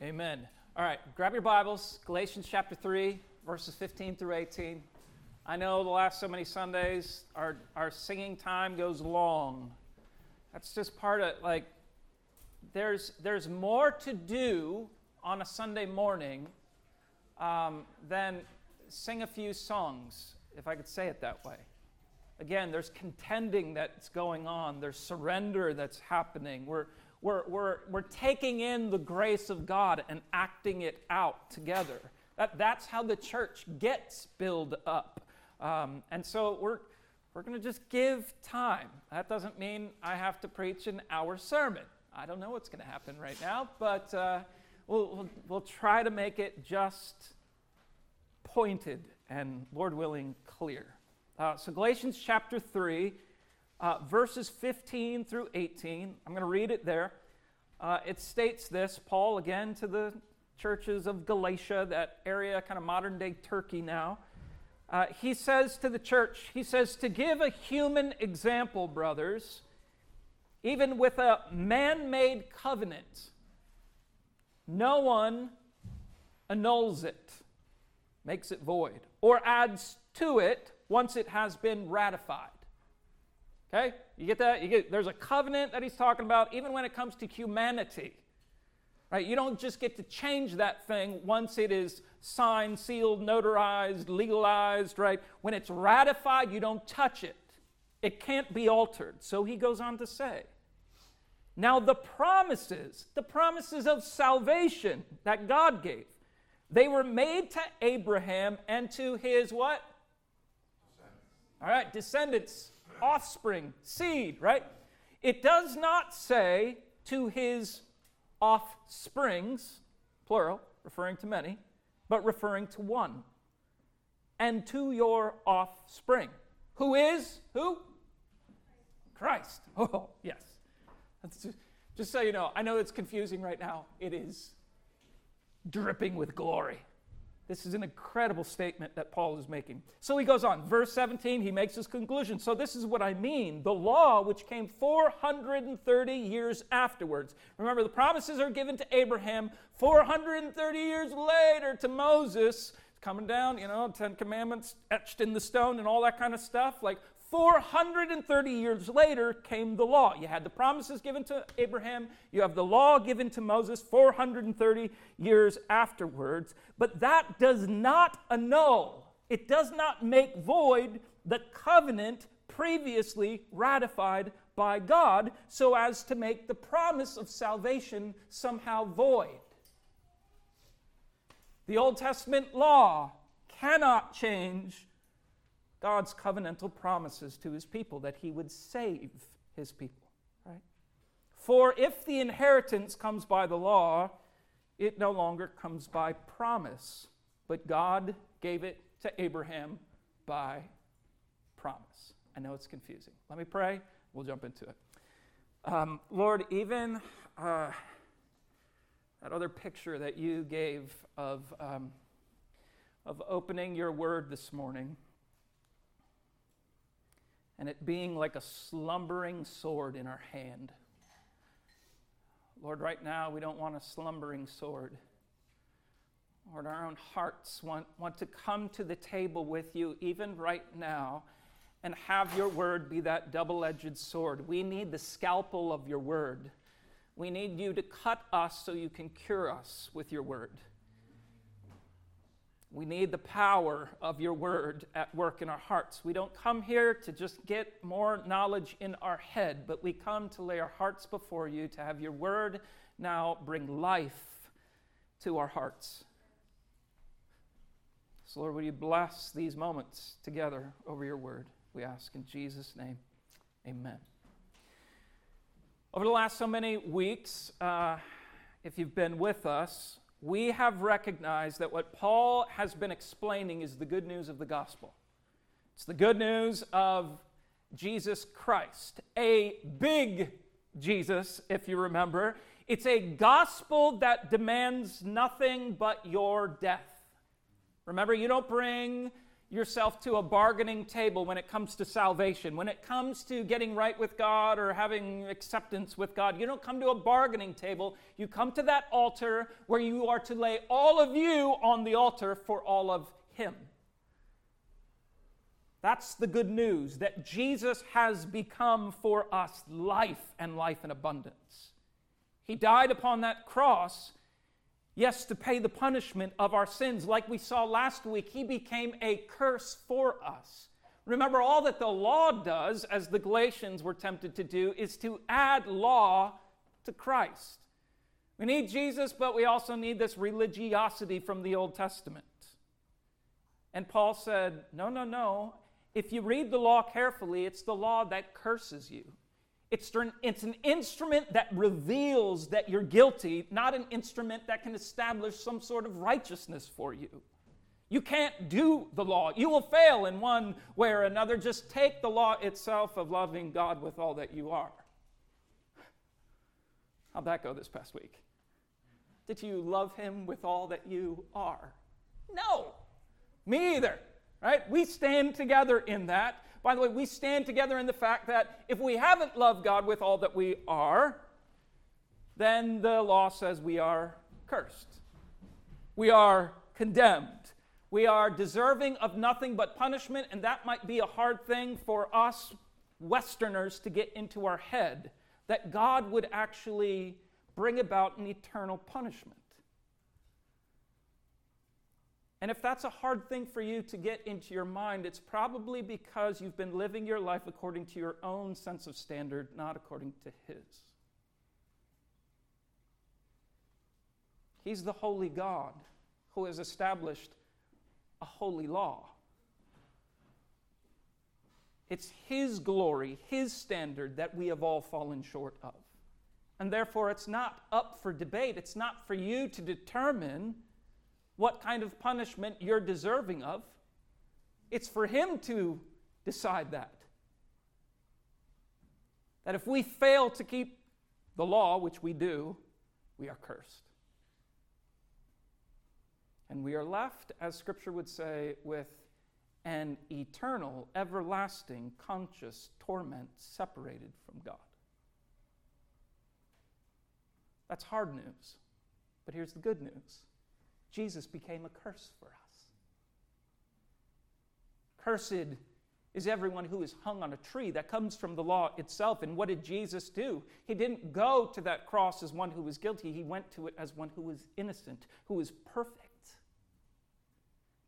Amen. All right, grab your Bibles, Galatians chapter 3, verses 15 through 18. I know the last so many Sundays, our, our singing time goes long. That's just part of, like, there's, there's more to do on a Sunday morning um, than sing a few songs, if I could say it that way. Again, there's contending that's going on, there's surrender that's happening. We're, we're, we're, we're taking in the grace of God and acting it out together. That, that's how the church gets built up. Um, and so we're, we're going to just give time. That doesn't mean I have to preach an hour sermon. I don't know what's going to happen right now, but uh, we'll, we'll, we'll try to make it just pointed and, Lord willing, clear. Uh, so, Galatians chapter 3, uh, verses 15 through 18. I'm going to read it there. Uh, it states this Paul, again, to the churches of Galatia, that area, kind of modern day Turkey now. Uh, he says to the church, he says, to give a human example, brothers, even with a man made covenant, no one annuls it, makes it void, or adds to it once it has been ratified. Okay? You get that? You get there's a covenant that he's talking about even when it comes to humanity. Right? You don't just get to change that thing once it is signed, sealed, notarized, legalized, right? When it's ratified, you don't touch it. It can't be altered. So he goes on to say, now the promises, the promises of salvation that God gave, they were made to Abraham and to his what? All right, descendants, offspring, seed, right? It does not say to his offsprings, plural, referring to many, but referring to one. And to your offspring. Who is? Who? Christ. Oh, yes. Just, just so you know, I know it's confusing right now. It is dripping with glory. This is an incredible statement that Paul is making. So he goes on. Verse 17, he makes his conclusion. So this is what I mean. The law, which came 430 years afterwards. Remember, the promises are given to Abraham 430 years later to Moses. Coming down, you know, Ten Commandments etched in the stone and all that kind of stuff. Like 430 years later came the law. You had the promises given to Abraham, you have the law given to Moses 430 years afterwards, but that does not annul, it does not make void the covenant previously ratified by God so as to make the promise of salvation somehow void. The Old Testament law cannot change God's covenantal promises to his people that he would save his people, right? For if the inheritance comes by the law, it no longer comes by promise, but God gave it to Abraham by promise. I know it's confusing. Let me pray. We'll jump into it. Um, Lord, even uh, that other picture that you gave of, um, of opening your word this morning and it being like a slumbering sword in our hand. Lord, right now we don't want a slumbering sword. Lord, our own hearts want, want to come to the table with you, even right now, and have your word be that double edged sword. We need the scalpel of your word. We need you to cut us so you can cure us with your word. We need the power of your word at work in our hearts. We don't come here to just get more knowledge in our head, but we come to lay our hearts before you to have your word now bring life to our hearts. So, Lord, will you bless these moments together over your word? We ask in Jesus' name. Amen. Over the last so many weeks, uh, if you've been with us, we have recognized that what Paul has been explaining is the good news of the gospel. It's the good news of Jesus Christ, a big Jesus, if you remember. It's a gospel that demands nothing but your death. Remember, you don't bring yourself to a bargaining table when it comes to salvation. When it comes to getting right with God or having acceptance with God, you don't come to a bargaining table. You come to that altar where you are to lay all of you on the altar for all of Him. That's the good news that Jesus has become for us life and life in abundance. He died upon that cross Yes, to pay the punishment of our sins. Like we saw last week, he became a curse for us. Remember, all that the law does, as the Galatians were tempted to do, is to add law to Christ. We need Jesus, but we also need this religiosity from the Old Testament. And Paul said, No, no, no. If you read the law carefully, it's the law that curses you. It's an, it's an instrument that reveals that you're guilty, not an instrument that can establish some sort of righteousness for you. You can't do the law. You will fail in one way or another. Just take the law itself of loving God with all that you are. How'd that go this past week? Did you love Him with all that you are? No, me either, right? We stand together in that. By the way, we stand together in the fact that if we haven't loved God with all that we are, then the law says we are cursed. We are condemned. We are deserving of nothing but punishment, and that might be a hard thing for us Westerners to get into our head that God would actually bring about an eternal punishment. And if that's a hard thing for you to get into your mind, it's probably because you've been living your life according to your own sense of standard, not according to His. He's the holy God who has established a holy law. It's His glory, His standard that we have all fallen short of. And therefore, it's not up for debate. It's not for you to determine what kind of punishment you're deserving of. It's for Him to decide that. That if we fail to keep the law, which we do, we are cursed. And we are left, as Scripture would say, with an eternal, everlasting, conscious torment separated from God. That's hard news. But here's the good news Jesus became a curse for us. Cursed is everyone who is hung on a tree. That comes from the law itself. And what did Jesus do? He didn't go to that cross as one who was guilty, he went to it as one who was innocent, who was perfect.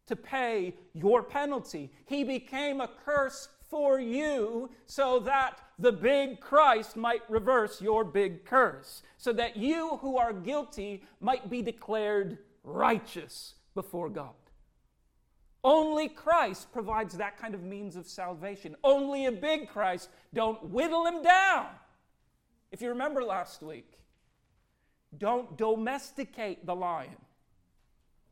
To pay your penalty. He became a curse for you so that the big Christ might reverse your big curse, so that you who are guilty might be declared righteous before God. Only Christ provides that kind of means of salvation. Only a big Christ. Don't whittle him down. If you remember last week, don't domesticate the lion.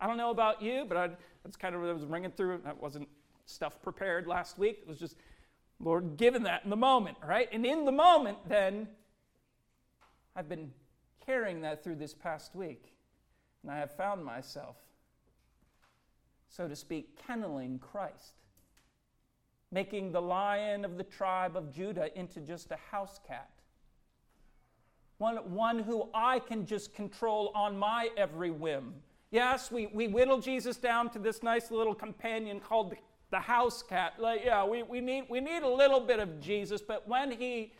I don't know about you, but I, that's kind of what I was ringing through. That wasn't stuff prepared last week. It was just Lord given that in the moment, right? And in the moment, then, I've been carrying that through this past week. And I have found myself, so to speak, kenneling Christ, making the lion of the tribe of Judah into just a house cat. One, one who I can just control on my every whim. Yes, we, we whittle Jesus down to this nice little companion called the, the house cat. Like, yeah, we, we, need, we need a little bit of Jesus, but when he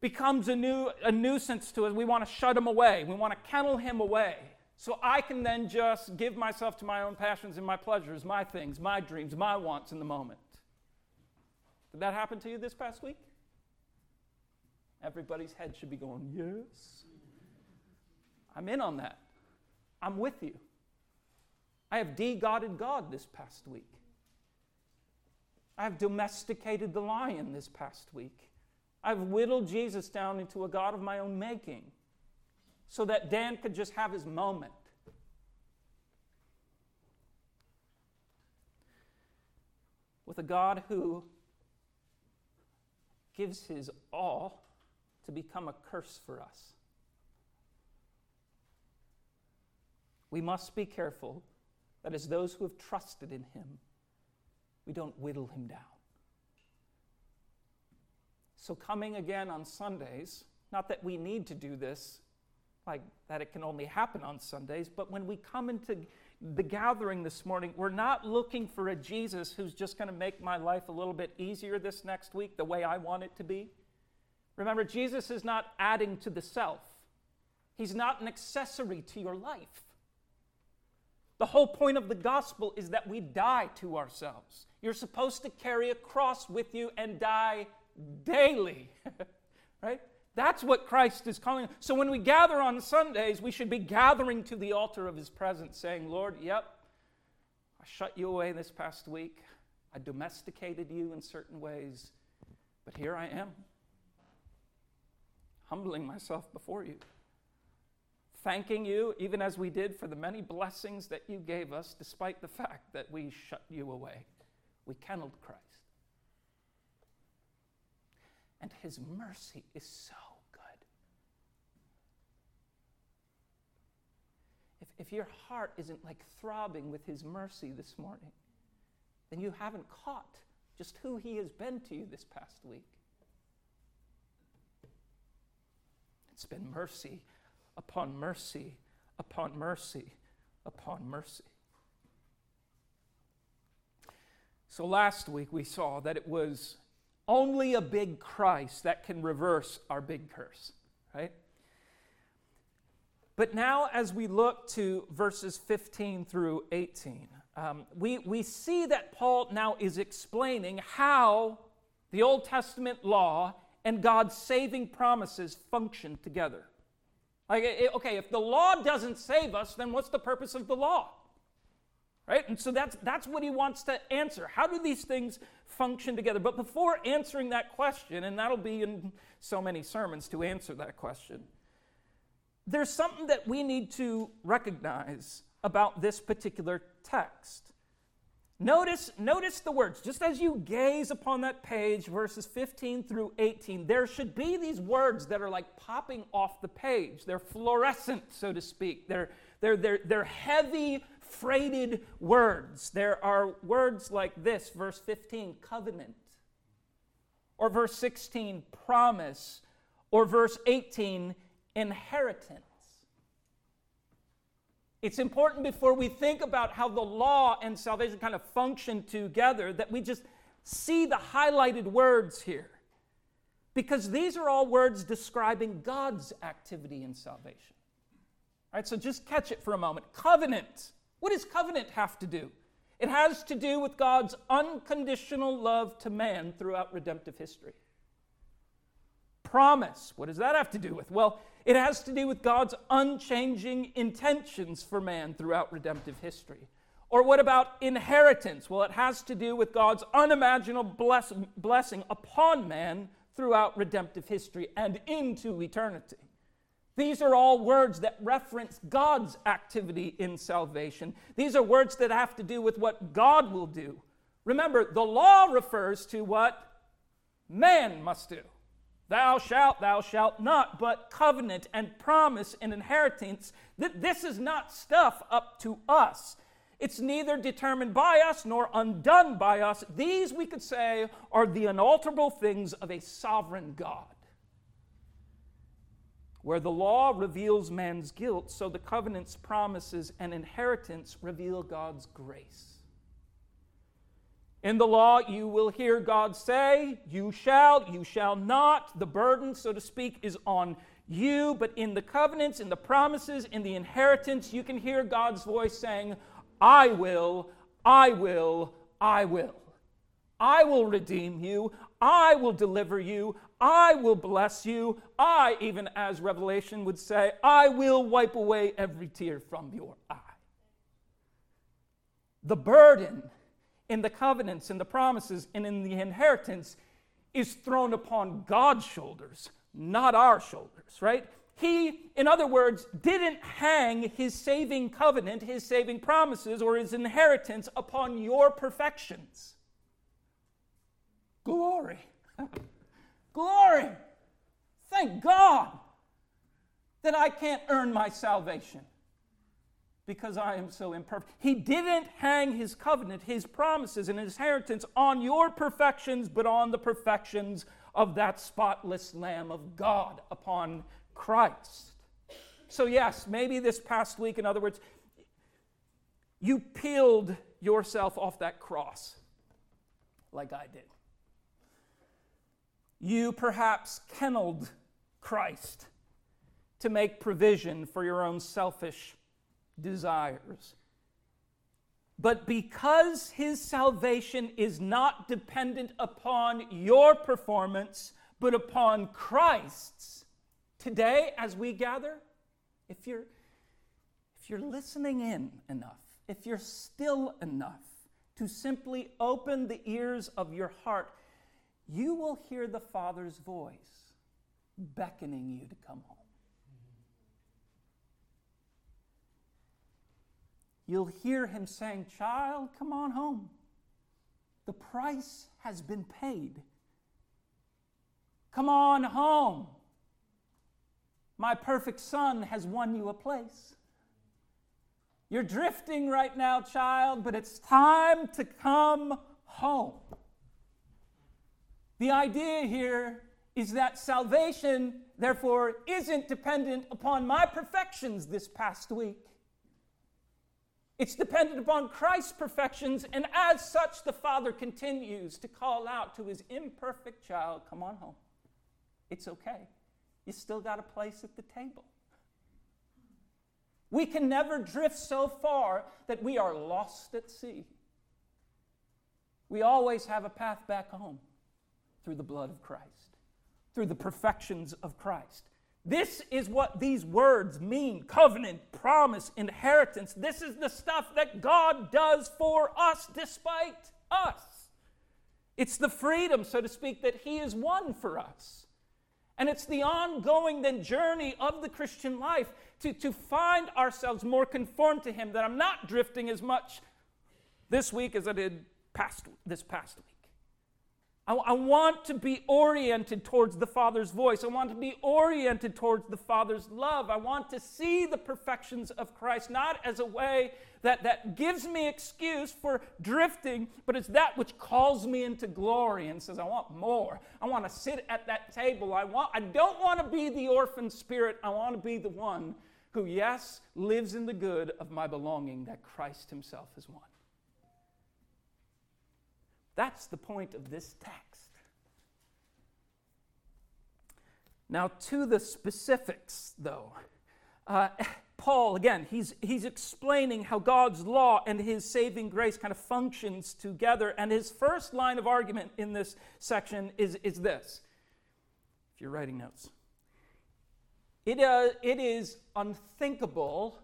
becomes a, new, a nuisance to us, we want to shut him away. We want to kennel him away. So I can then just give myself to my own passions and my pleasures, my things, my dreams, my wants in the moment. Did that happen to you this past week? Everybody's head should be going, Yes. I'm in on that. I'm with you. I have de godded God this past week. I have domesticated the lion this past week. I've whittled Jesus down into a God of my own making so that Dan could just have his moment. With a God who gives his all to become a curse for us. We must be careful that as those who have trusted in him, we don't whittle him down. So, coming again on Sundays, not that we need to do this, like that it can only happen on Sundays, but when we come into the gathering this morning, we're not looking for a Jesus who's just going to make my life a little bit easier this next week the way I want it to be. Remember, Jesus is not adding to the self, He's not an accessory to your life. The whole point of the gospel is that we die to ourselves. You're supposed to carry a cross with you and die daily, right? That's what Christ is calling. So when we gather on Sundays, we should be gathering to the altar of his presence, saying, Lord, yep, I shut you away this past week. I domesticated you in certain ways, but here I am, humbling myself before you, thanking you, even as we did for the many blessings that you gave us, despite the fact that we shut you away. We kenneled Christ. And his mercy is so good. If, your heart isn't like throbbing with his mercy this morning, then you haven't caught just who he has been to you this past week. It's been mercy upon mercy upon mercy upon mercy. So last week we saw that it was only a big Christ that can reverse our big curse, right? But now, as we look to verses 15 through 18, um, we, we see that Paul now is explaining how the Old Testament law and God's saving promises function together. Like, okay, if the law doesn't save us, then what's the purpose of the law? Right? And so that's, that's what he wants to answer. How do these things function together? But before answering that question, and that'll be in so many sermons to answer that question, there's something that we need to recognize about this particular text. Notice, notice the words. Just as you gaze upon that page, verses 15 through 18, there should be these words that are like popping off the page. They're fluorescent, so to speak. They're, they're, they're, they're heavy freighted words. There are words like this, verse 15, covenant, or verse 16, promise, or verse 18, inheritance. It's important before we think about how the law and salvation kind of function together that we just see the highlighted words here. Because these are all words describing God's activity in salvation. All right, so just catch it for a moment. Covenant what does covenant have to do? It has to do with God's unconditional love to man throughout redemptive history. Promise, what does that have to do with? Well, it has to do with God's unchanging intentions for man throughout redemptive history. Or what about inheritance? Well, it has to do with God's unimaginable bless- blessing upon man throughout redemptive history and into eternity. These are all words that reference God's activity in salvation. These are words that have to do with what God will do. Remember, the law refers to what man must do. Thou shalt, thou shalt not, but covenant and promise and inheritance, that this is not stuff up to us. It's neither determined by us nor undone by us. These, we could say, are the unalterable things of a sovereign God. Where the law reveals man's guilt, so the covenant's promises and inheritance reveal God's grace. In the law, you will hear God say, You shall, you shall not. The burden, so to speak, is on you. But in the covenants, in the promises, in the inheritance, you can hear God's voice saying, I will, I will, I will. I will redeem you. I will deliver you. I will bless you. I, even as Revelation would say, I will wipe away every tear from your eye. The burden in the covenants and the promises and in the inheritance is thrown upon God's shoulders, not our shoulders, right? He, in other words, didn't hang his saving covenant, his saving promises, or his inheritance upon your perfections. Glory. Glory. Thank God that I can't earn my salvation. Because I am so imperfect. He didn't hang his covenant, his promises, and his inheritance on your perfections, but on the perfections of that spotless Lamb of God upon Christ. So, yes, maybe this past week, in other words, you peeled yourself off that cross like I did. You perhaps kenneled Christ to make provision for your own selfish desires. But because his salvation is not dependent upon your performance, but upon Christ's, today as we gather, if you're, if you're listening in enough, if you're still enough to simply open the ears of your heart, you will hear the Father's voice beckoning you to come home. You'll hear him saying, Child, come on home. The price has been paid. Come on home. My perfect son has won you a place. You're drifting right now, child, but it's time to come home. The idea here is that salvation, therefore, isn't dependent upon my perfections this past week. It's dependent upon Christ's perfections, and as such, the Father continues to call out to his imperfect child, Come on home. It's okay. You still got a place at the table. We can never drift so far that we are lost at sea. We always have a path back home through the blood of Christ, through the perfections of Christ. This is what these words mean covenant, promise, inheritance. This is the stuff that God does for us despite us. It's the freedom, so to speak, that He has won for us. And it's the ongoing then journey of the Christian life to, to find ourselves more conformed to Him, that I'm not drifting as much this week as I did past, this past week. I, I want to be oriented towards the Father's voice. I want to be oriented towards the Father's love. I want to see the perfections of Christ, not as a way that, that gives me excuse for drifting, but it's that which calls me into glory and says, I want more. I want to sit at that table. I, want, I don't want to be the orphan spirit. I want to be the one who, yes, lives in the good of my belonging that Christ Himself has won. That's the point of this text. Now, to the specifics, though. Uh, Paul, again, he's, he's explaining how God's law and his saving grace kind of functions together. And his first line of argument in this section is, is this if you're writing notes. It, uh, it is unthinkable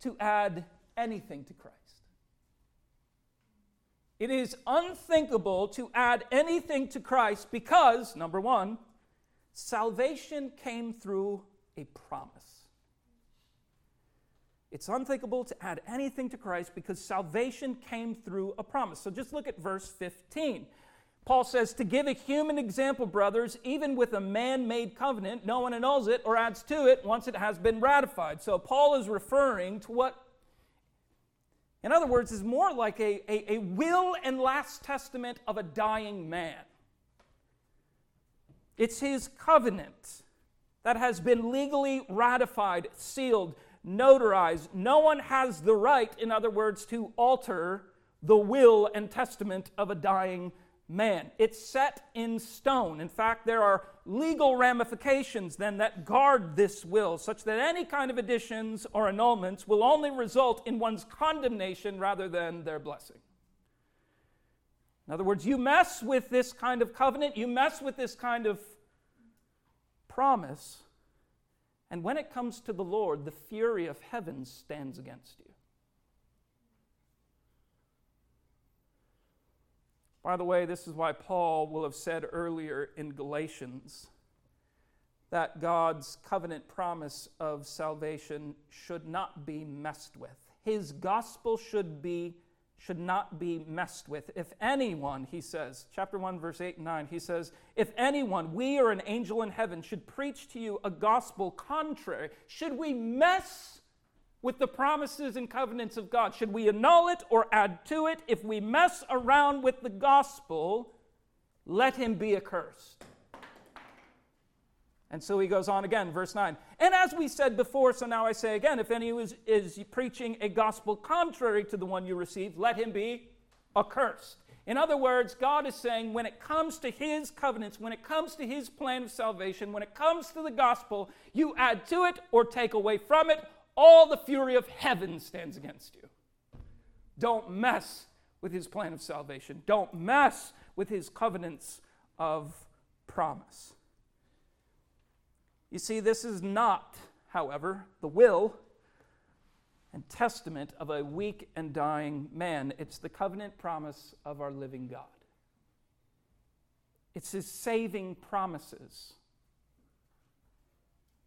to add anything to Christ. It is unthinkable to add anything to Christ because, number one, salvation came through a promise. It's unthinkable to add anything to Christ because salvation came through a promise. So just look at verse 15. Paul says, To give a human example, brothers, even with a man made covenant, no one annuls it or adds to it once it has been ratified. So Paul is referring to what in other words, is more like a, a, a, will and last testament of a dying man. It's his covenant that has been legally ratified, sealed, notarized. No one has the right, in other words, to alter the will and testament of a dying man. It's set in stone. In fact, there are legal ramifications then that guard this will, such that any kind of additions or annulments will only result in one's condemnation rather than their blessing. In other words, you mess with this kind of covenant, you mess with this kind of promise, and when it comes to the Lord, the fury of heaven stands against you. By the way, this is why Paul will have said earlier in Galatians that God's covenant promise of salvation should not be messed with. His gospel should be should not be messed with. If anyone, he says, chapter 1 verse 8 and 9, he says, if anyone, we or an angel in heaven should preach to you a gospel contrary, should we mess with the promises and covenants of God? Should we annul it or add to it? If we mess around with the gospel, let him be accursed. And so he goes on again, verse 9. And as we said before, so now I say again if any is, is preaching a gospel contrary to the one you received, let him be accursed. In other words, God is saying when it comes to his covenants, when it comes to his plan of salvation, when it comes to the gospel, you add to it or take away from it, all the fury of heaven stands against you. Don't mess with his plan of salvation. Don't mess with his covenants of promise. You see, this is not, however, the will and testament of a weak and dying man. It's the covenant promise of our living God. It's his saving promises.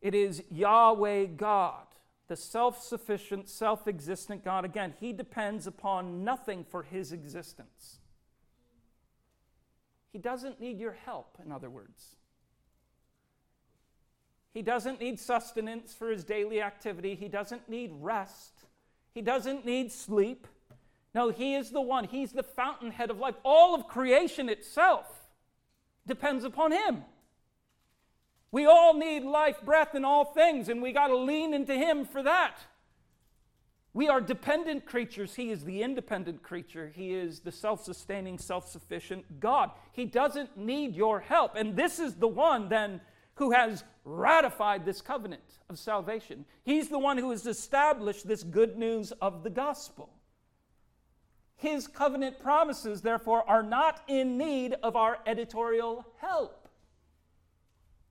It is Yahweh God, the self sufficient, self existent God. Again, he depends upon nothing for his existence. He doesn't need your help, in other words. He doesn't need sustenance for his daily activity. He doesn't need rest. He doesn't need sleep. No, he is the one. He's the fountainhead of life. All of creation itself depends upon him. We all need life, breath, and all things, and we got to lean into him for that. We are dependent creatures. He is the independent creature. He is the self sustaining, self sufficient God. He doesn't need your help. And this is the one then who has ratified this covenant of salvation. He's the one who has established this good news of the gospel. His covenant promises, therefore, are not in need of our editorial help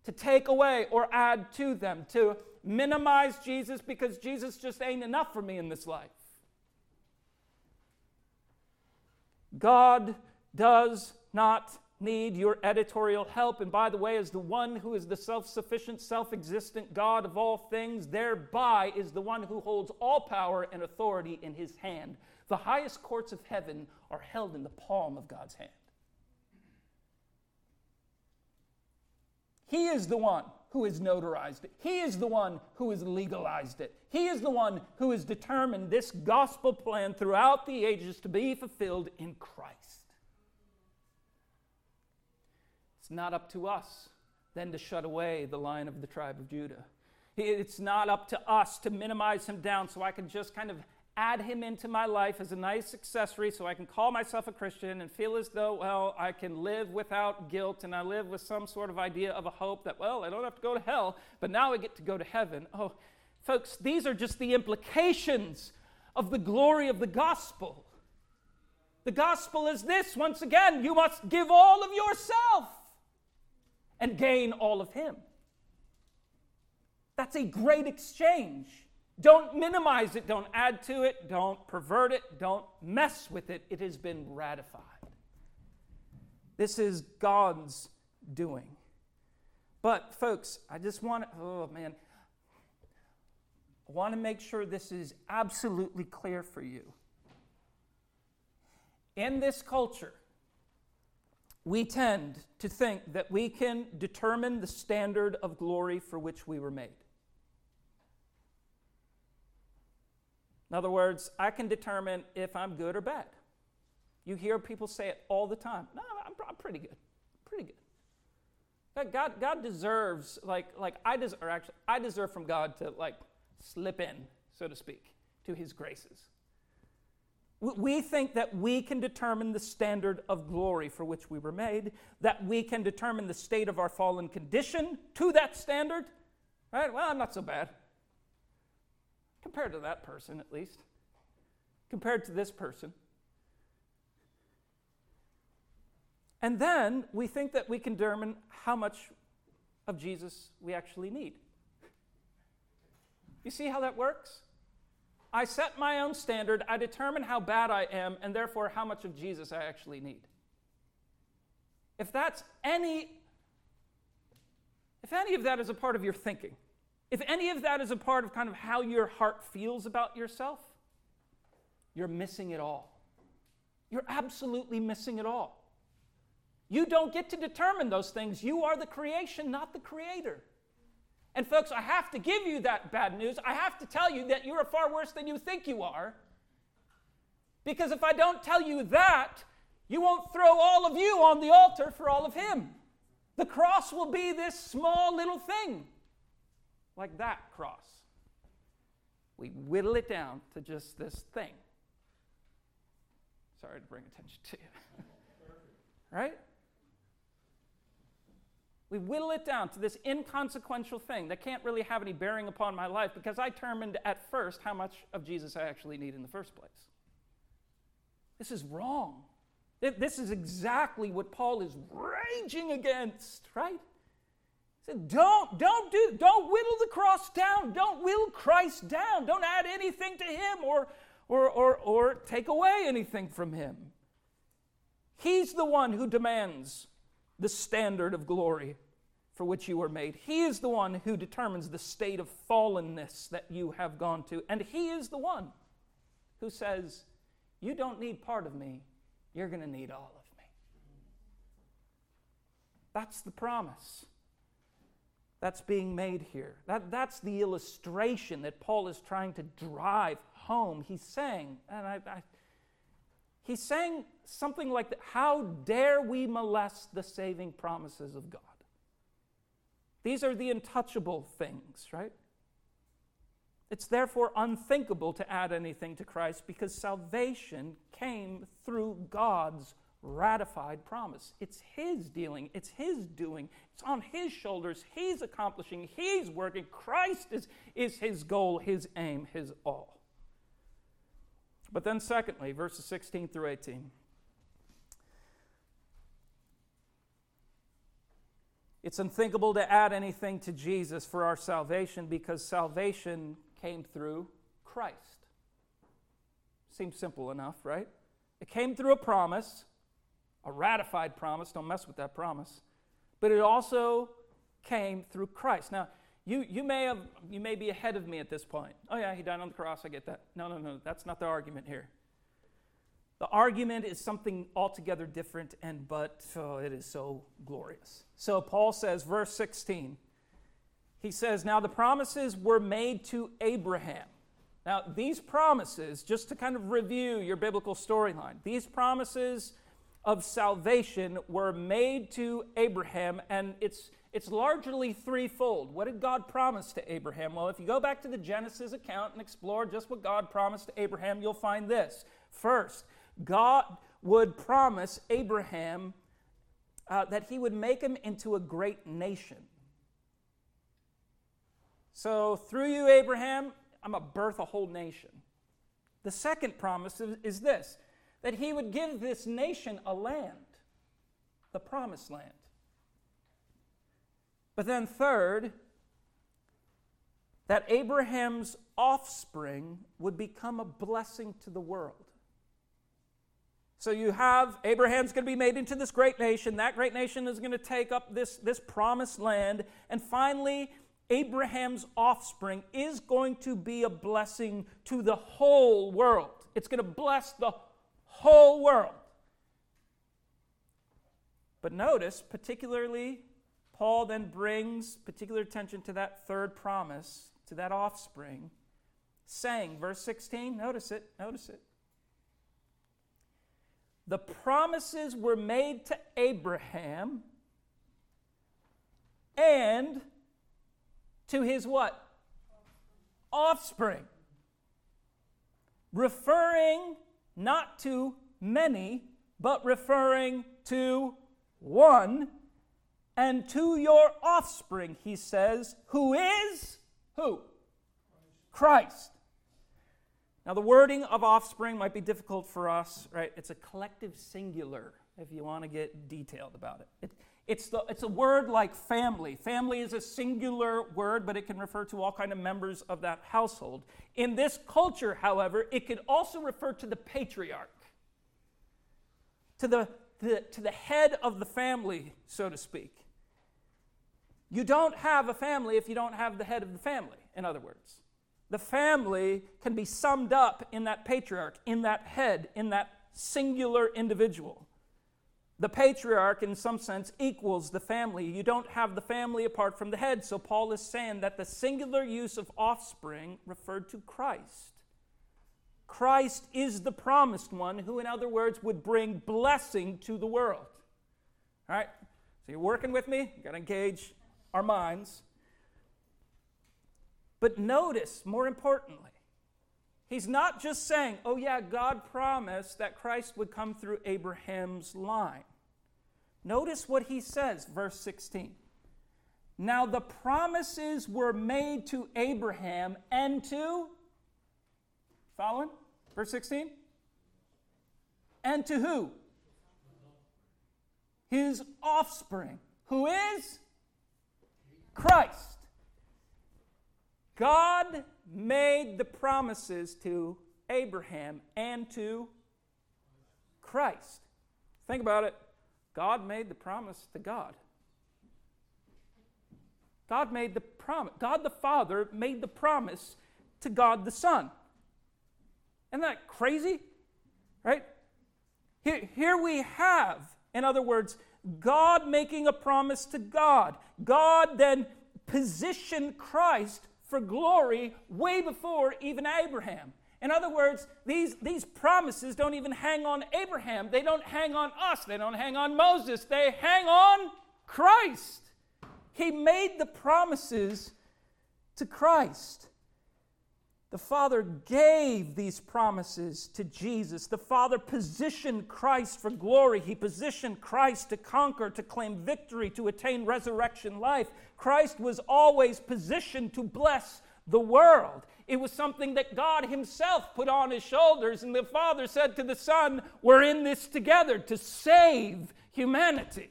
to take away or add to them, to minimize Jesus because Jesus just ain't enough for me in this life. God does not need your editorial help. And by the way, as the one who is the self sufficient, self existent God of all things, thereby is the one who holds all power and authority in his hand. The highest courts of heaven are held in the palm of God's hand. He is the one who has notarized it. He is the one who has legalized it. He is the one who has determined this gospel plan throughout the ages to be fulfilled in Christ. It's not up to us then to shut away the lion of the tribe of Judah. It's not up to us to minimize him down so I can just kind of add him into my life as a nice accessory so I can call myself a Christian and feel as though, well, I can live without guilt and I live with some sort of idea of a hope that, well, I don't have to go to hell, but now I get to go to heaven. Oh, folks, these are just the implications of the glory of the gospel. The gospel is this once again, you must give all of yourself and gain all of Him. That's a great exchange. Don't minimize it, don't add to it, don't pervert it, don't mess with it. It has been ratified. This is God's doing. But, folks, I just want to, oh man, I want to make sure this is absolutely clear for you. In this culture, we tend to think that we can determine the standard of glory for which we were made. In other words, I can determine if I'm good or bad. You hear people say it all the time. No, I'm, I'm pretty good. Pretty good. God, God deserves, like, like I deserve, actually, I deserve from God to like slip in, so to speak, to His graces. We think that we can determine the standard of glory for which we were made, that we can determine the state of our fallen condition to that standard. Right? Well, I'm not so bad. Compared to that person, at least. Compared to this person. And then we think that we can determine how much of Jesus we actually need. You see how that works? I set my own standard, I determine how bad I am, and therefore how much of Jesus I actually need. If that's any if any of that is a part of your thinking, if any of that is a part of kind of how your heart feels about yourself, you're missing it all. You're absolutely missing it all. You don't get to determine those things. You are the creation, not the creator. And, folks, I have to give you that bad news. I have to tell you that you are far worse than you think you are. Because if I don't tell you that, you won't throw all of you on the altar for all of Him. The cross will be this small little thing, like that cross. We whittle it down to just this thing. Sorry to bring attention to you. right? We whittle it down to this inconsequential thing that can't really have any bearing upon my life because I determined at first how much of Jesus I actually need in the first place. This is wrong. This is exactly what Paul is raging against, right? Don't, don't do, don't whittle the cross down. Don't whittle Christ down. Don't add anything to him or, or, or, or take away anything from him. He's the one who demands the standard of glory for which you were made. He is the one who determines the state of fallenness that you have gone to. And He is the one who says, You don't need part of me, you're going to need all of me. That's the promise that's being made here. That, that's the illustration that Paul is trying to drive home. He's saying, and I, I He's saying something like that How dare we molest the saving promises of God? These are the untouchable things, right? It's therefore unthinkable to add anything to Christ because salvation came through God's ratified promise. It's His dealing, it's His doing, it's on His shoulders. He's accomplishing, He's working. Christ is, is His goal, His aim, His all. But then, secondly, verses 16 through 18. It's unthinkable to add anything to Jesus for our salvation because salvation came through Christ. Seems simple enough, right? It came through a promise, a ratified promise. Don't mess with that promise. But it also came through Christ. Now, you, you, may have, you may be ahead of me at this point. Oh, yeah, he died on the cross. I get that. No, no, no. That's not the argument here. The argument is something altogether different, and but oh, it is so glorious. So Paul says, verse 16, he says, Now the promises were made to Abraham. Now, these promises, just to kind of review your biblical storyline, these promises of salvation were made to Abraham, and it's it's largely threefold. What did God promise to Abraham? Well, if you go back to the Genesis account and explore just what God promised to Abraham, you'll find this. First, God would promise Abraham uh, that he would make him into a great nation. So, through you, Abraham, I'm going to birth a whole nation. The second promise is, is this that he would give this nation a land, the promised land. But then, third, that Abraham's offspring would become a blessing to the world. So you have Abraham's going to be made into this great nation. That great nation is going to take up this, this promised land. And finally, Abraham's offspring is going to be a blessing to the whole world. It's going to bless the whole world. But notice, particularly Paul then brings particular attention to that third promise, to that offspring, saying, verse 16, notice it, notice it. The promises were made to Abraham and to his what? Offspring. Referring not to many, but referring to one and to your offspring, he says, who is who? Christ. Now, the wording of offspring might be difficult for us, right? It's a collective singular, if you want to get detailed about it. it it's, the, it's a word like family. Family is a singular word, but it can refer to all kind of members of that household. In this culture, however, it could also refer to the patriarch, to the, the, to the head of the family, so to speak. You don't have a family if you don't have the head of the family, in other words. The family can be summed up in that patriarch, in that head, in that singular individual. The patriarch, in some sense, equals the family. You don't have the family apart from the head. So Paul is saying that the singular use of offspring referred to Christ. Christ is the promised one who, in other words, would bring blessing to the world. All right? So you're working with me? You've got to engage our minds. But notice, more importantly, he's not just saying, oh, yeah, God promised that Christ would come through Abraham's line. Notice what he says, verse 16. Now the promises were made to Abraham and to, following? Verse 16? And to who? His offspring, who is Christ. God made the promises to Abraham and to Christ. Think about it. God made the promise to God. God made the promise. God the Father made the promise to God the Son. Isn't that crazy? Right? Here, here we have, in other words, God making a promise to God. God then positioned Christ for glory way before even Abraham. In other words, these, these promises don't even hang on Abraham. They don't hang on us. They don't hang on Moses. They hang on Christ. He made the promises to Christ. The Father gave these promises to Jesus. The Father positioned Christ for glory. He positioned Christ to conquer, to claim victory, to attain resurrection life. Christ was always positioned to bless the world. It was something that God Himself put on His shoulders, and the Father said to the Son, We're in this together to save humanity.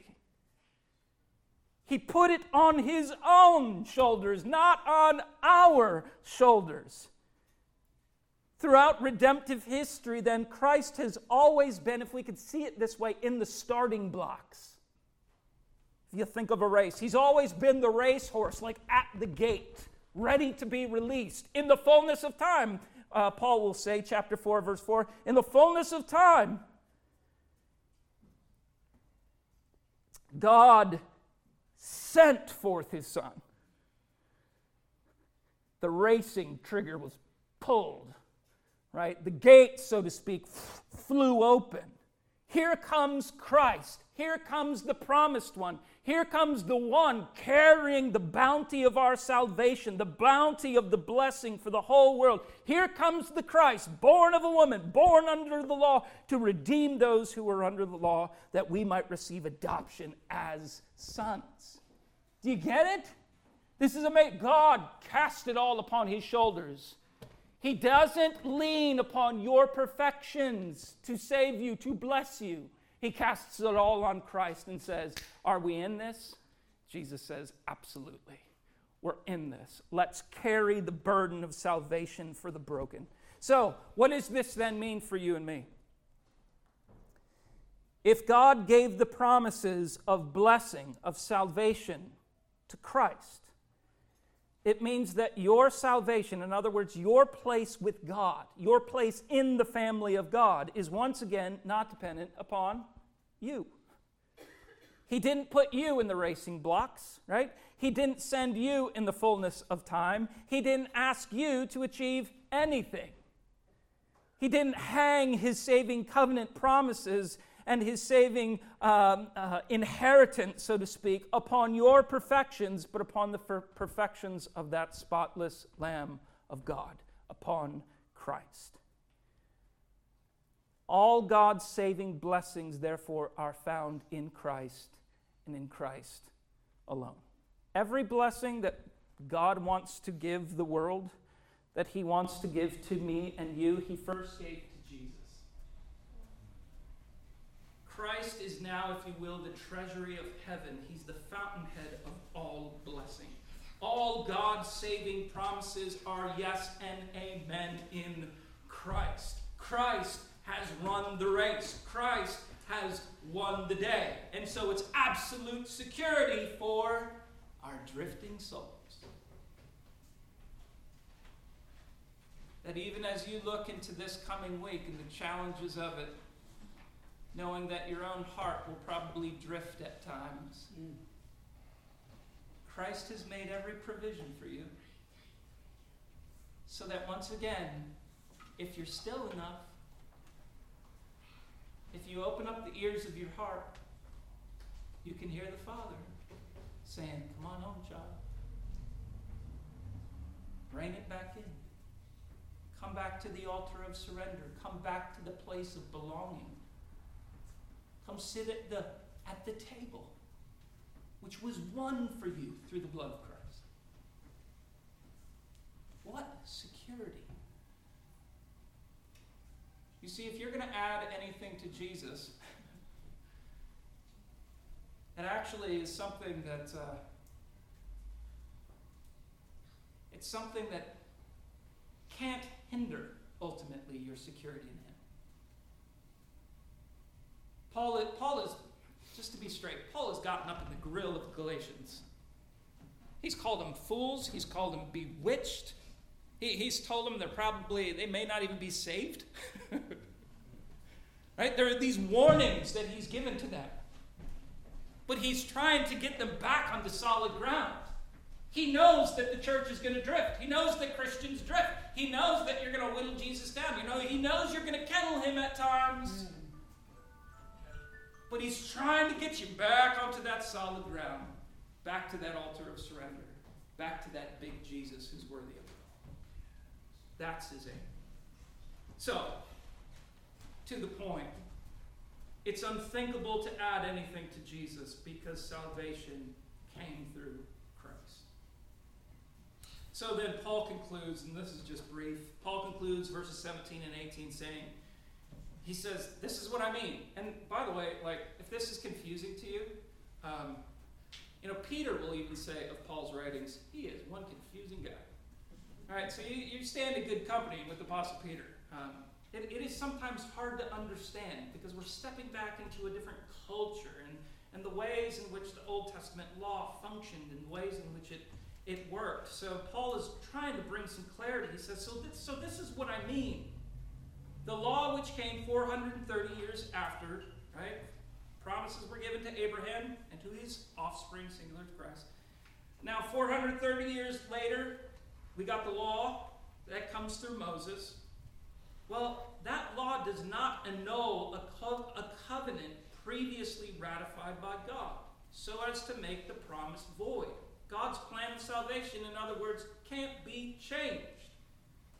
He put it on His own shoulders, not on our shoulders. Throughout redemptive history, then, Christ has always been, if we could see it this way, in the starting blocks. If you think of a race, He's always been the racehorse, like at the gate ready to be released. In the fullness of time, uh, Paul will say, chapter 4, verse 4, in the fullness of time, God sent forth his son. The racing trigger was pulled, right? The gate, so to speak, flew open. Here comes Christ. Here comes the promised one. Here comes the one carrying the bounty of our salvation, the bounty of the blessing for the whole world. Here comes the Christ, born of a woman, born under the law, to redeem those who are under the law, that we might receive adoption as sons. Do you get it? This is amazing. God cast it all upon his shoulders. He doesn't lean upon your perfections to save you, to bless you. He casts it all on Christ and says, Are we in this? Jesus says, Absolutely. We're in this. Let's carry the burden of salvation for the broken. So, what does this then mean for you and me? If God gave the promises of blessing, of salvation to Christ, it means that your salvation, in other words, your place with God, your place in the family of God, is once again not dependent upon you. He didn't put you in the racing blocks, right? He didn't send you in the fullness of time. He didn't ask you to achieve anything. He didn't hang his saving covenant promises and his saving um, uh, inheritance, so to speak, upon your perfections, but upon the perfections of that spotless Lamb of God, upon Christ. All God's saving blessings, therefore, are found in Christ and in Christ alone. Every blessing that God wants to give the world, that He wants to give to me and you, He first gave Christ is now, if you will, the treasury of heaven. He's the fountainhead of all blessing. All God's saving promises are yes and amen in Christ. Christ has run the race. Christ has won the day. And so it's absolute security for our drifting souls. That even as you look into this coming week and the challenges of it, knowing that your own heart will probably drift at times. Mm. Christ has made every provision for you. So that once again, if you're still enough, if you open up the ears of your heart, you can hear the Father saying, Come on home, child. Bring it back in. Come back to the altar of surrender. Come back to the place of belonging. Come sit at the, at the table, which was won for you through the blood of Christ. What security. You see, if you're going to add anything to Jesus, it actually is something that uh, it's something that can't hinder ultimately your security Paul, Paul is, just to be straight, Paul has gotten up in the grill of the Galatians. He's called them fools. He's called them bewitched. He, he's told them they're probably, they may not even be saved. right? There are these warnings that he's given to them. But he's trying to get them back onto solid ground. He knows that the church is going to drift. He knows that Christians drift. He knows that you're going to whittle Jesus down. You know, he knows you're going to kettle him at times. But he's trying to get you back onto that solid ground, back to that altar of surrender, back to that big Jesus who's worthy of you. that's his aim. So, to the point, it's unthinkable to add anything to Jesus because salvation came through Christ. So then Paul concludes, and this is just brief. Paul concludes verses 17 and 18 saying, he says, This is what I mean. And by the way, like, if this is confusing to you, um, you know, Peter will even say of Paul's writings, he is one confusing guy. All right, so you, you stand in good company with Apostle Peter. Um, it, it is sometimes hard to understand because we're stepping back into a different culture and, and the ways in which the Old Testament law functioned and the ways in which it, it worked. So Paul is trying to bring some clarity. He says, so this, so this is what I mean. The law which came 430 years after, right? Promises were given to Abraham and to his offspring, singular to Christ. Now, 430 years later, we got the law that comes through Moses. Well, that law does not annul a, co- a covenant previously ratified by God so as to make the promise void. God's plan of salvation, in other words, can't be changed.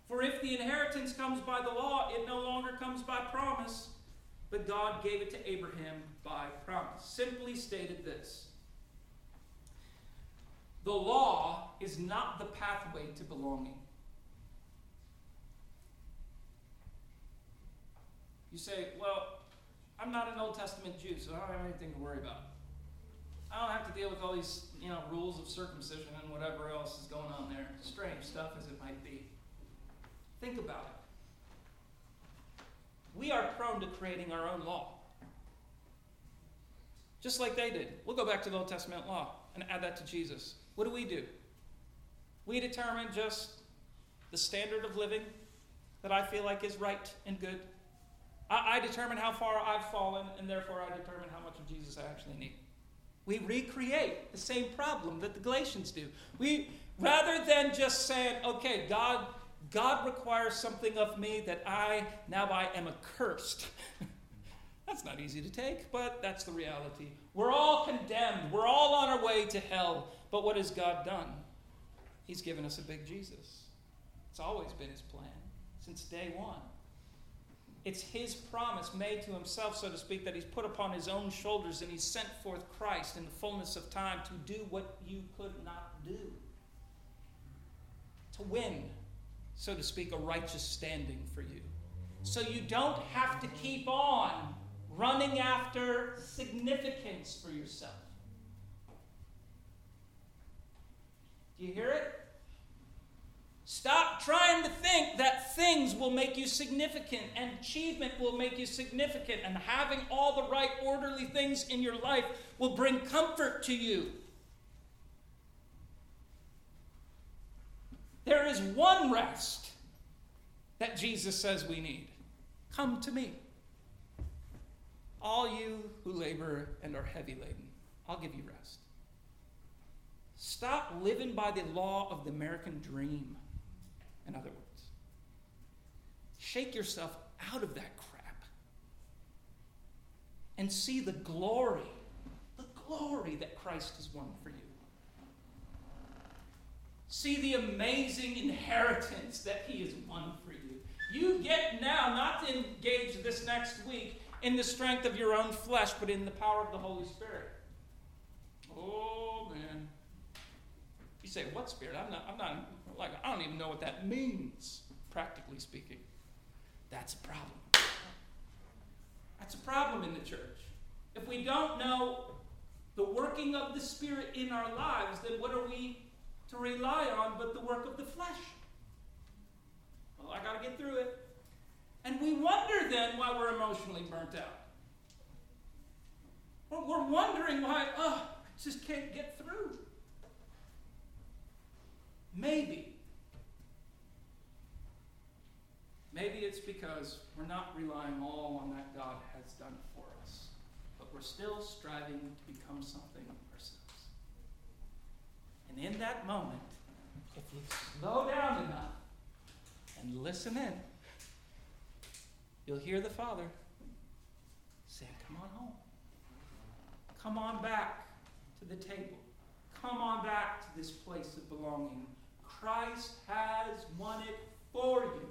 For if the inheritance comes by the law, it no longer comes by promise, but God gave it to Abraham by promise. Simply stated this the law is not the pathway to belonging. You say, well, I'm not an Old Testament Jew, so I don't have anything to worry about. I don't have to deal with all these, you know, rules of circumcision and whatever else is going on there. Strange stuff as it might be. Think about it. We are prone to creating our own law. Just like they did. We'll go back to the Old Testament law and add that to Jesus. What do we do? We determine just the standard of living that I feel like is right and good. I, I, determine how far I've fallen, and therefore I determine how much of Jesus I actually need. We recreate the same problem that the Galatians do. We rather than just saying, okay, God, God requires something of me that I now I am accursed. that's not easy to take, but that's the reality. We're all condemned. We're all on our way to hell. But what has God done? He's given us a big Jesus. It's always been his plan since day one. It's his promise made to himself, so to speak, that he's put upon his own shoulders and he's sent forth Christ in the fullness of time to do what you could not do. To win, so to speak, a righteous standing for you. So you don't have to keep on running after significance for yourself. Do you hear it? Stop trying to think that things will make you significant and achievement will make you significant and having all the right orderly things in your life will bring comfort to you. There is one rest that Jesus says we need. Come to me. All you who labor and are heavy laden, I'll give you rest. Stop living by the law of the American dream, in other words. Shake yourself out of that crap and see the glory, the glory that Christ has won for you. See the amazing inheritance that He has won for you. You get now not to engage this next week in the strength of your own flesh, but in the power of the Holy Spirit. Oh, man. You say, what spirit? I'm not, I'm not, like, I don't even know what that means, practically speaking. That's a problem. That's a problem in the church. If we don't know the working of the Spirit in our lives, then what are we to rely on but the work of the flesh? Well, I got to get through it. And we wonder then why we're emotionally burnt out. We're wondering why, oh, I just can't get through. Maybe. Maybe it's because we're not relying all on that God has done for us, but we're still striving to become something ourselves. And in that moment, if you slow down enough and listen in, you'll hear the Father say, Come on home. Come on back to the table. Come on back to this place of belonging. Christ has won it for you.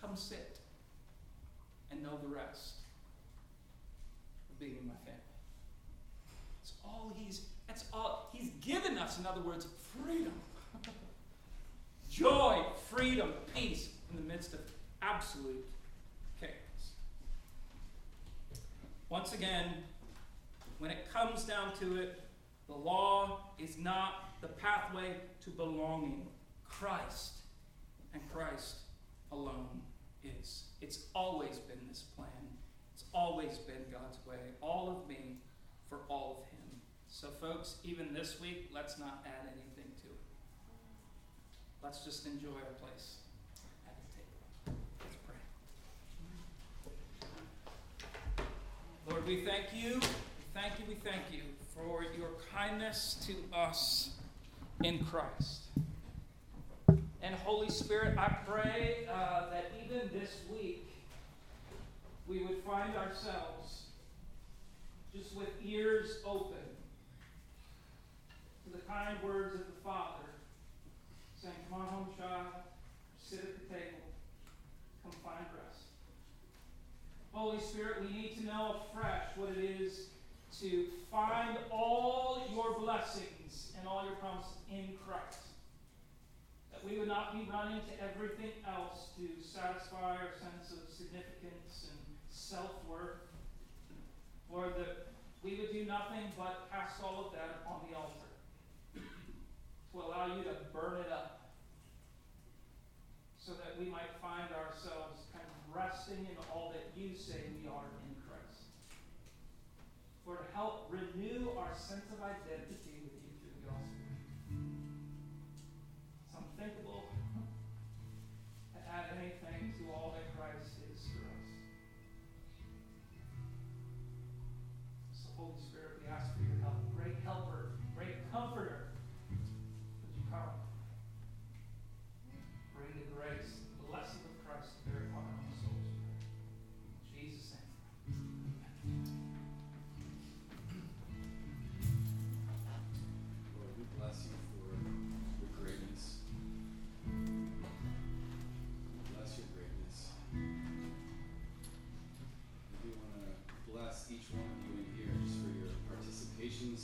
Come sit and know the rest of being in my family. That's all he's that's all he's given us, in other words, freedom. Joy, freedom, peace in the midst of absolute chaos. Once again, when it comes down to it, the law is not the pathway to belonging. Christ and Christ alone is. It's always been this plan. It's always been God's way. All of me for all of Him. So, folks, even this week, let's not add anything to it. Let's just enjoy our place at the table. Let's pray. Lord, we thank you. We thank you. We thank you for your kindness to us in Christ. And Holy Spirit, I pray uh, that even this week we would find ourselves just with ears open the kind words of the Father saying, Come on home, child, sit at the table, come find rest. Holy Spirit, we need to know afresh what it is to find all your blessings and all your promises in Christ That we would not be running to everything else to satisfy our sense of significance and self worth, or that we would do nothing but cast all of that upon the altar to allow you to burn it up so that we might find ourselves kind of resting in all that you say we are in Christ. To help renew our sense of identity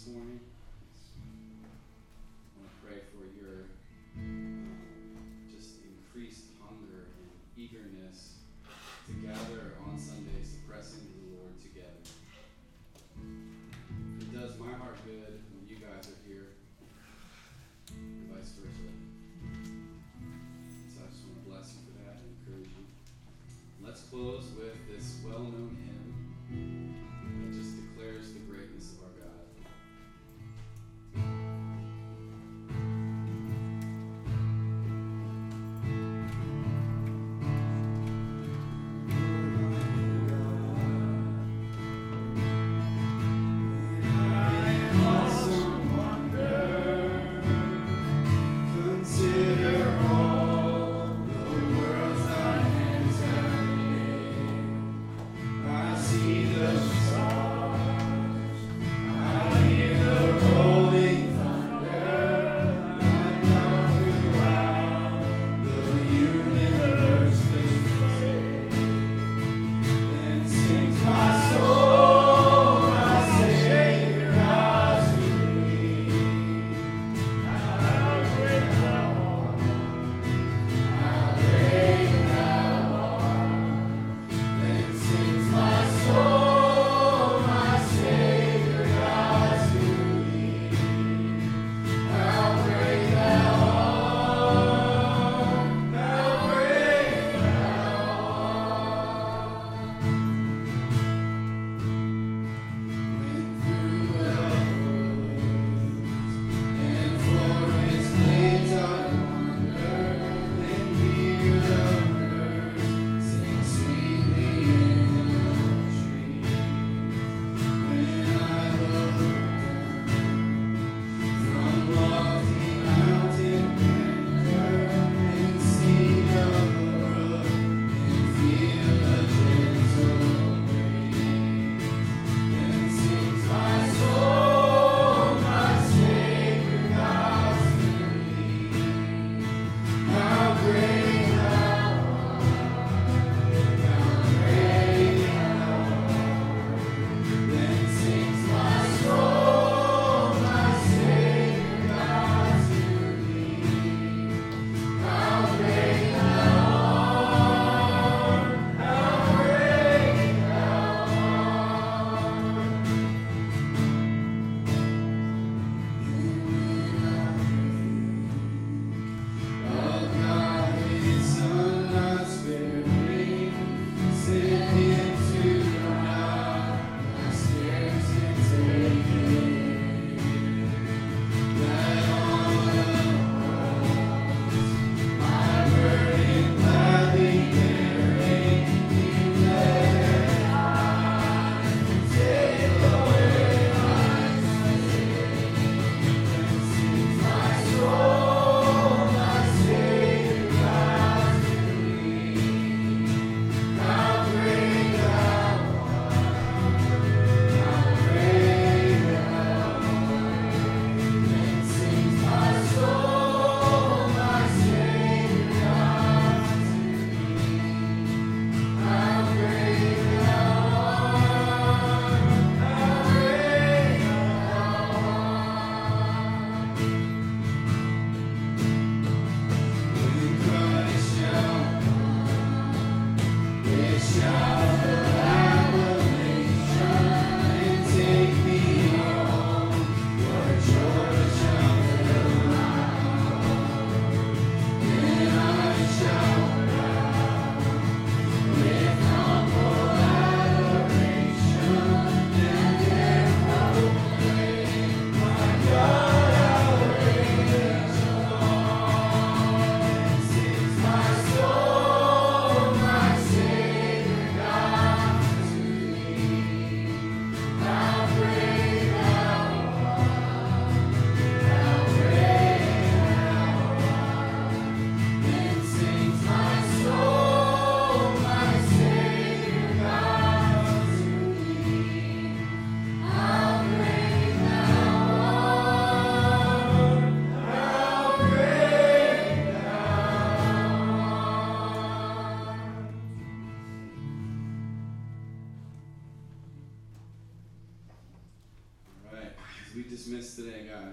morning.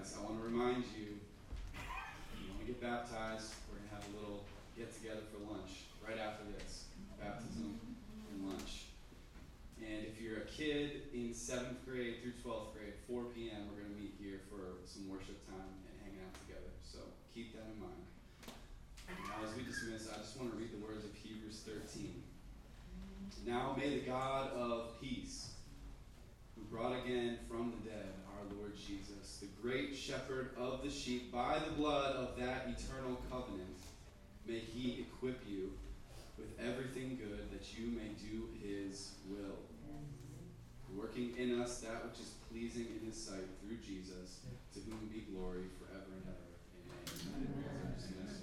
Guys, I want to remind you, you want to get baptized, we're going to have a little get together for lunch right after this baptism and lunch. And if you're a kid in 7th grade through 12th grade, 4 p.m., we're going to meet here for some worship time and hanging out together. So keep that in mind. Now, as we dismiss, I just want to read the words of Hebrews 13. Now may the God of peace, who brought again from the dead our Lord Jesus, the great shepherd of the sheep, by the blood of that eternal covenant, may he equip you with everything good that you may do his will, working in us that which is pleasing in his sight through Jesus, to whom be glory forever and ever. Amen. Amen.